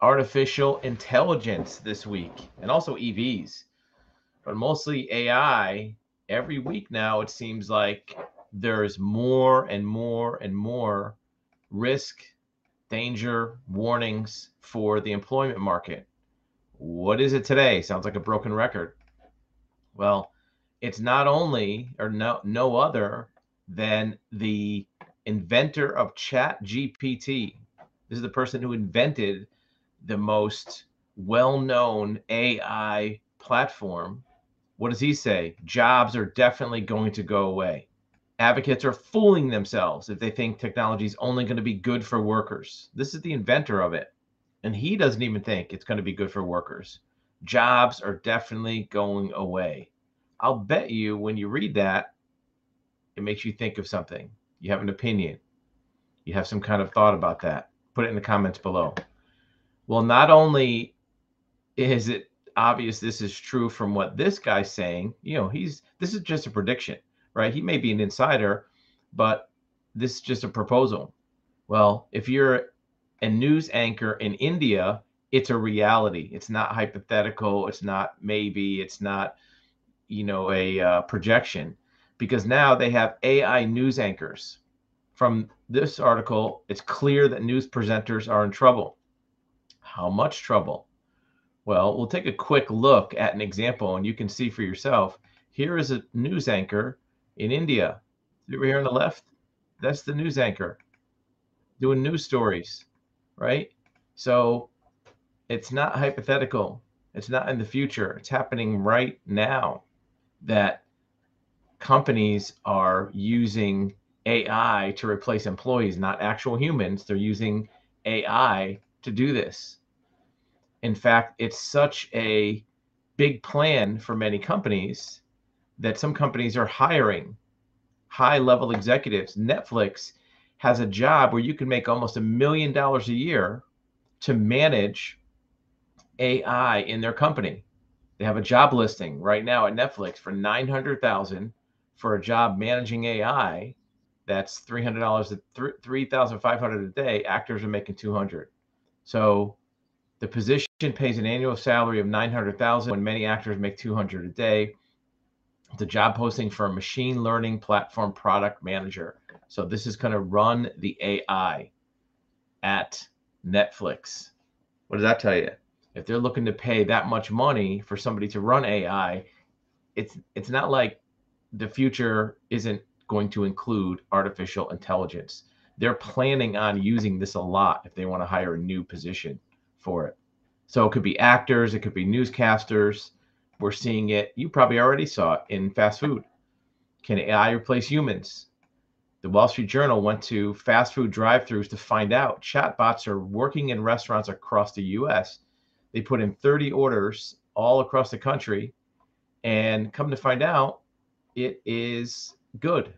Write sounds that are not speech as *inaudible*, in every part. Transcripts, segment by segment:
artificial intelligence this week and also EVs, but mostly AI. Every week now, it seems like there's more and more and more risk, danger, warnings for the employment market. What is it today? Sounds like a broken record. Well, it's not only or no no other than the inventor of Chat GPT. This is the person who invented the most well-known AI platform. What does he say? Jobs are definitely going to go away. Advocates are fooling themselves if they think technology is only going to be good for workers. This is the inventor of it. And he doesn't even think it's going to be good for workers. Jobs are definitely going away. I'll bet you when you read that, it makes you think of something. You have an opinion. You have some kind of thought about that. Put it in the comments below. Well, not only is it obvious this is true from what this guy's saying, you know, he's this is just a prediction, right? He may be an insider, but this is just a proposal. Well, if you're a news anchor in India, it's a reality. It's not hypothetical. It's not maybe. It's not you know a uh, projection because now they have AI news anchors. From this article, it's clear that news presenters are in trouble. How much trouble? Well, we'll take a quick look at an example and you can see for yourself. Here is a news anchor in India. Over here on the left, that's the news anchor doing news stories, right? So it's not hypothetical. It's not in the future. It's happening right now that companies are using AI to replace employees, not actual humans. They're using AI to do this. In fact, it's such a big plan for many companies that some companies are hiring high level executives. Netflix has a job where you can make almost a million dollars a year to manage AI in their company. They have a job listing right now at Netflix for 900,000 for a job managing AI. That's $300 3,500 a day. Actors are making 200. So the position pays an annual salary of 900,000 when many actors make 200 a day. A job posting for a machine learning platform product manager. So this is going to run the AI at Netflix. What does that tell you? if they're looking to pay that much money for somebody to run AI, it's it's not like the future isn't going to include artificial intelligence. They're planning on using this a lot if they want to hire a new position for it. So it could be actors, it could be newscasters. We're seeing it. You probably already saw it in fast food. Can AI replace humans? The Wall Street Journal went to fast food drive-throughs to find out chatbots are working in restaurants across the US they put in 30 orders all across the country, and come to find out, it is good.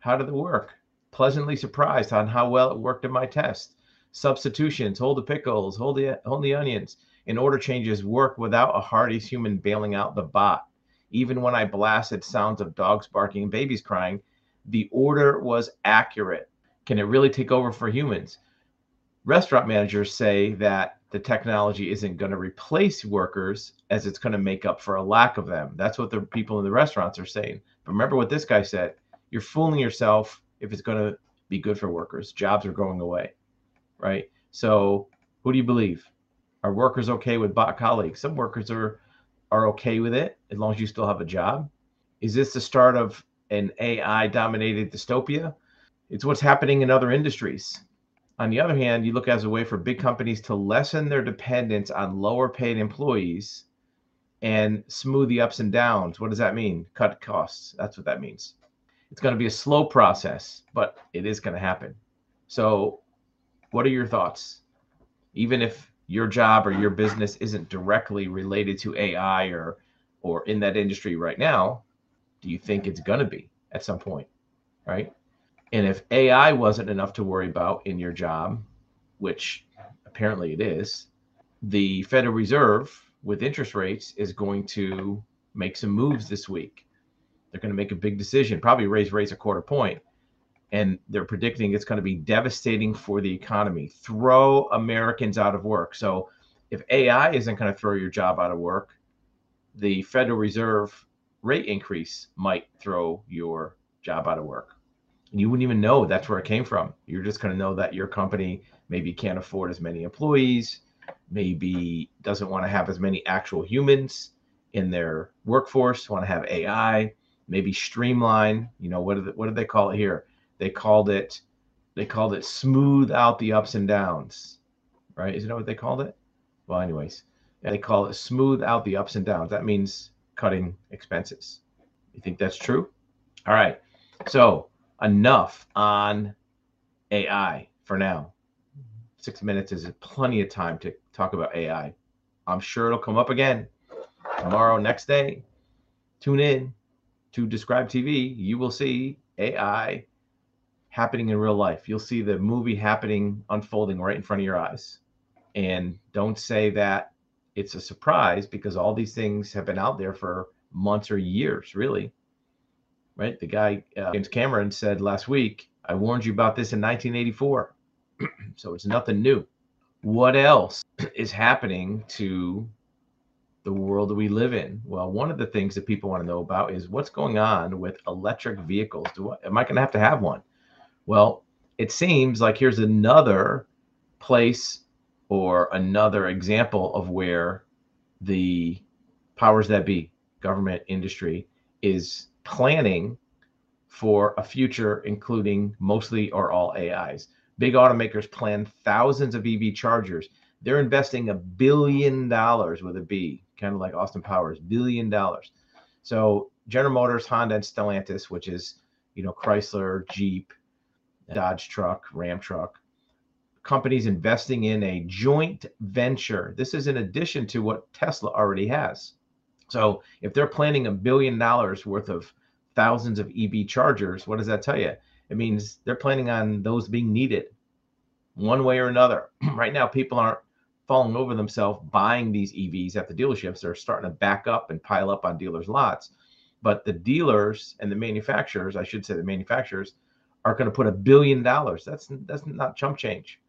How did it work? Pleasantly surprised on how well it worked in my test. Substitutions, hold the pickles, hold the hold the onions, and order changes work without a Hardee's human bailing out the bot. Even when I blasted sounds of dogs barking and babies crying, the order was accurate. Can it really take over for humans? Restaurant managers say that the technology isn't going to replace workers as it's going to make up for a lack of them. That's what the people in the restaurants are saying. But remember what this guy said you're fooling yourself if it's going to be good for workers. Jobs are going away, right? So, who do you believe? Are workers okay with bot colleagues? Some workers are are okay with it as long as you still have a job. Is this the start of an AI dominated dystopia? It's what's happening in other industries. On the other hand, you look as a way for big companies to lessen their dependence on lower paid employees and smooth the ups and downs. What does that mean? Cut costs. That's what that means. It's going to be a slow process, but it is going to happen. So, what are your thoughts? Even if your job or your business isn't directly related to AI or or in that industry right now, do you think it's going to be at some point? Right? And if AI wasn't enough to worry about in your job, which apparently it is, the Federal Reserve with interest rates is going to make some moves this week. They're going to make a big decision, probably raise rates a quarter point. And they're predicting it's going to be devastating for the economy, throw Americans out of work. So if AI isn't going to throw your job out of work, the Federal Reserve rate increase might throw your job out of work. And you wouldn't even know that's where it came from. You're just going to know that your company maybe can't afford as many employees, maybe doesn't want to have as many actual humans in their workforce, want to have AI, maybe streamline. You know, what do they, what do they call it here? They called it they called it smooth out the ups and downs, right? Isn't that what they called it? Well, anyways, they call it smooth out the ups and downs. That means cutting expenses. You think that's true? All right. So enough on AI for now. Six minutes is plenty of time to talk about AI. I'm sure it'll come up again tomorrow, next day. Tune in to Describe TV. You will see AI happening in real life. You'll see the movie happening, unfolding right in front of your eyes. And don't say that it's a surprise because all these things have been out there for months or years, really. Right? The guy, uh, James Cameron, said last week, I warned you about this in 1984. *clears throat* so it's nothing new. What else *clears throat* is happening to the world that we live in? Well, one of the things that people want to know about is what's going on with electric vehicles. Do I, am I going to have to have one? Well, it seems like here's another place or another example of where the powers that be, government, industry, is planning for a future including mostly or all AIs. Big automakers plan thousands of EV chargers. They're investing a billion dollars with a B, kind of like Austin Powers, billion dollars. So General Motors, Honda, and Stellantis, which is you know Chrysler, Jeep, Dodge truck, Ram truck, companies investing in a joint venture. This is in addition to what Tesla already has. So if they're planning a billion dollars worth of thousands of EV chargers, what does that tell you? It means they're planning on those being needed one way or another. *clears throat* right now, people aren't falling over themselves buying these EVs at the dealerships. They're starting to back up and pile up on dealers' lots. But the dealers and the manufacturers, I should say the manufacturers, are going to put a billion dollars. That's that's not chump change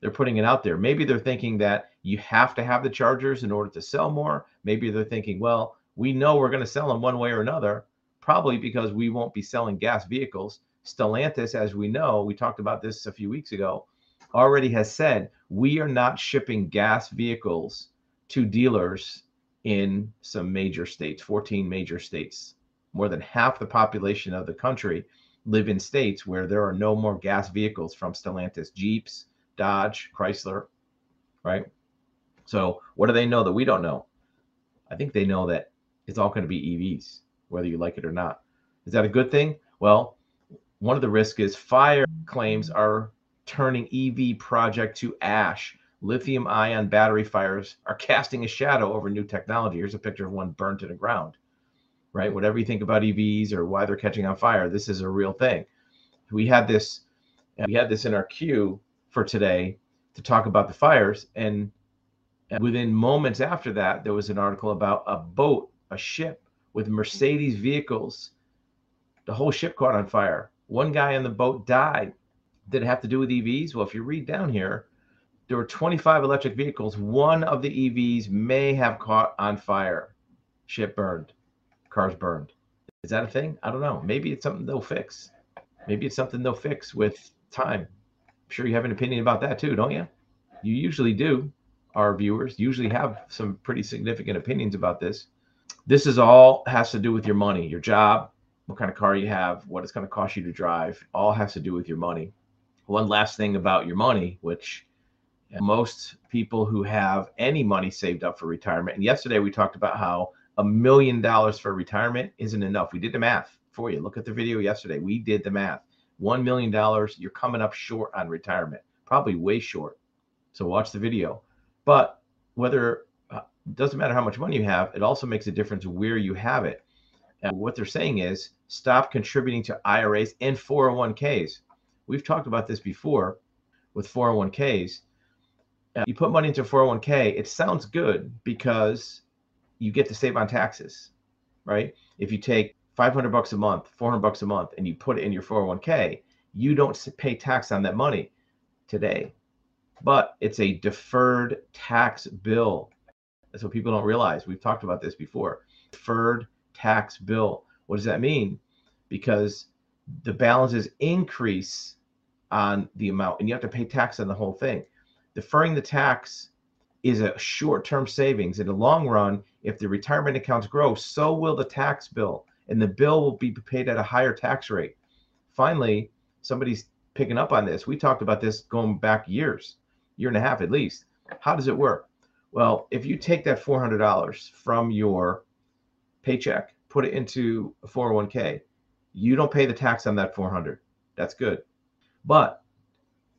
they're putting it out there. Maybe they're thinking that you have to have the chargers in order to sell more. Maybe they're thinking, well, we know we're going to sell them one way or another, probably because we won't be selling gas vehicles. Stellantis, as we know, we talked about this a few weeks ago, already has said we are not shipping gas vehicles to dealers in some major states, 14 major states. More than half the population of the country live in states where there are no more gas vehicles from Stellantis, Jeeps, Dodge, Chrysler, right? So what do they know that we don't know? I think they know that it's all going to be EVs, whether you like it or not. Is that a good thing? Well, one of the risks is fire claims are turning EV project to ash. Lithium ion battery fires are casting a shadow over new technology. Here's a picture of one burned to the ground, right? Whatever you think about EVs or why they're catching on fire, this is a real thing. We had this, we had this in our queue for today to talk about the fires. And within moments after that, there was an article about a boat, a ship with Mercedes vehicles. The whole ship caught on fire. One guy on the boat died. Did it have to do with EVs? Well, if you read down here, there were 25 electric vehicles. One of the EVs may have caught on fire. Ship burned, cars burned. Is that a thing? I don't know. Maybe it's something they'll fix. Maybe it's something they'll fix with time I'm sure you have an opinion about that too, don't you? You usually do. Our viewers usually have some pretty significant opinions about this. This is all has to do with your money, your job, what kind of car you have, what it's going to cost you to drive. All has to do with your money. One last thing about your money, which most people who have any money saved up for retirement. And yesterday we talked about how a million dollars for retirement isn't enough. We did the math for you. Look at the video yesterday. We did the math. $1 million, you're coming up short on retirement, probably way short. So watch the video. But whether uh, doesn't matter how much money you have, it also makes a difference where you have it. And what they're saying is stop contributing to IRAs and 401ks. We've talked about this before with 401ks. Uh, you put money into 401k, it sounds good because you get to save on taxes, right? If you take 500 bucks a month, 400 bucks a month, and you put it in your 401k, you don't pay tax on that money today. But it's a deferred tax bill. That's what people don't realize. We've talked about this before. Deferred tax bill. What does that mean? Because the balances increase on the amount and you have to pay tax on the whole thing. Deferring the tax is a short term savings. In the long run, if the retirement accounts grow, so will the tax bill, and the bill will be paid at a higher tax rate. Finally, somebody's picking up on this. We talked about this going back years, year and a half at least. How does it work? Well, if you take that $400 from your paycheck, put it into a 401k, you don't pay the tax on that 400. That's good. But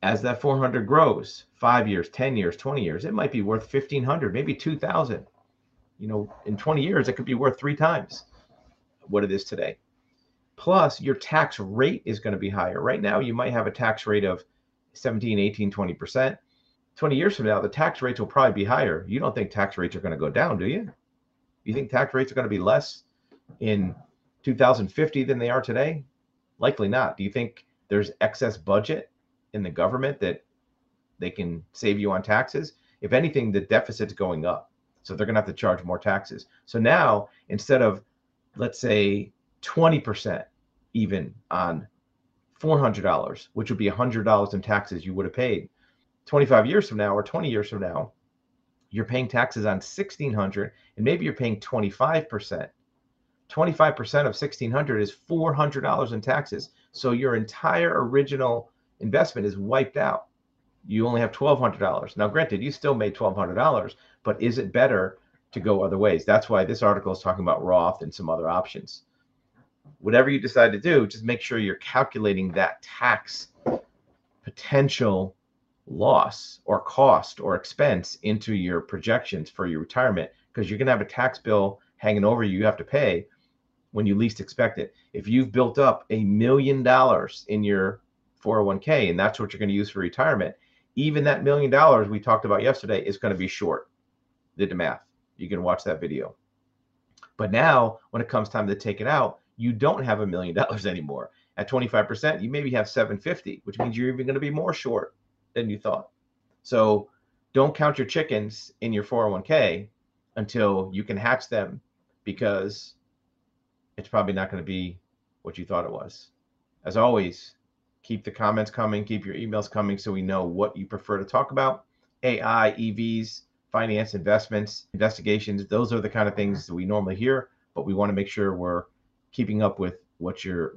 as that 400 grows, five years, 10 years, 20 years, it might be worth 1500, maybe 2000. You know, in 20 years, it could be worth three times what it is today. Plus, your tax rate is going to be higher. Right now, you might have a tax rate of 17, 18, 20%. 20 years from now, the tax rates will probably be higher. You don't think tax rates are going to go down, do you? You think tax rates are going to be less in 2050 than they are today? Likely not. Do you think there's excess budget in the government that they can save you on taxes? If anything, the deficit's going up. So they're going to have to charge more taxes. So now, instead of, let's say, 20% even on $400, which would be $100 in taxes you would have paid 25 years from now or 20 years from now, you're paying taxes on 1600 and maybe you're paying 25%. 25% of 1600 is $400 in taxes. So your entire original investment is wiped out. You only have $1,200. Now, granted, you still made $1,200, but is it better to go other ways? That's why this article is talking about Roth and some other options. Whatever you decide to do, just make sure you're calculating that tax potential loss or cost or expense into your projections for your retirement because you're going to have a tax bill hanging over you you have to pay when you least expect it. If you've built up a million dollars in your 401k and that's what you're going to use for retirement, even that million dollars we talked about yesterday is going to be short. Did the math. You can watch that video. But now, when it comes time to take it out, you don't have a million *laughs* dollars anymore. At 25%, you maybe have 750, which means you're even going to be more short than you thought. So don't count your chickens in your 401k until you can hatch them because it's probably not going to be what you thought it was. As always, keep the comments coming, keep your emails coming so we know what you prefer to talk about. AI, EVs, finance, investments, investigations, those are the kind of things that we normally hear, but we want to make sure we're keeping up with what you're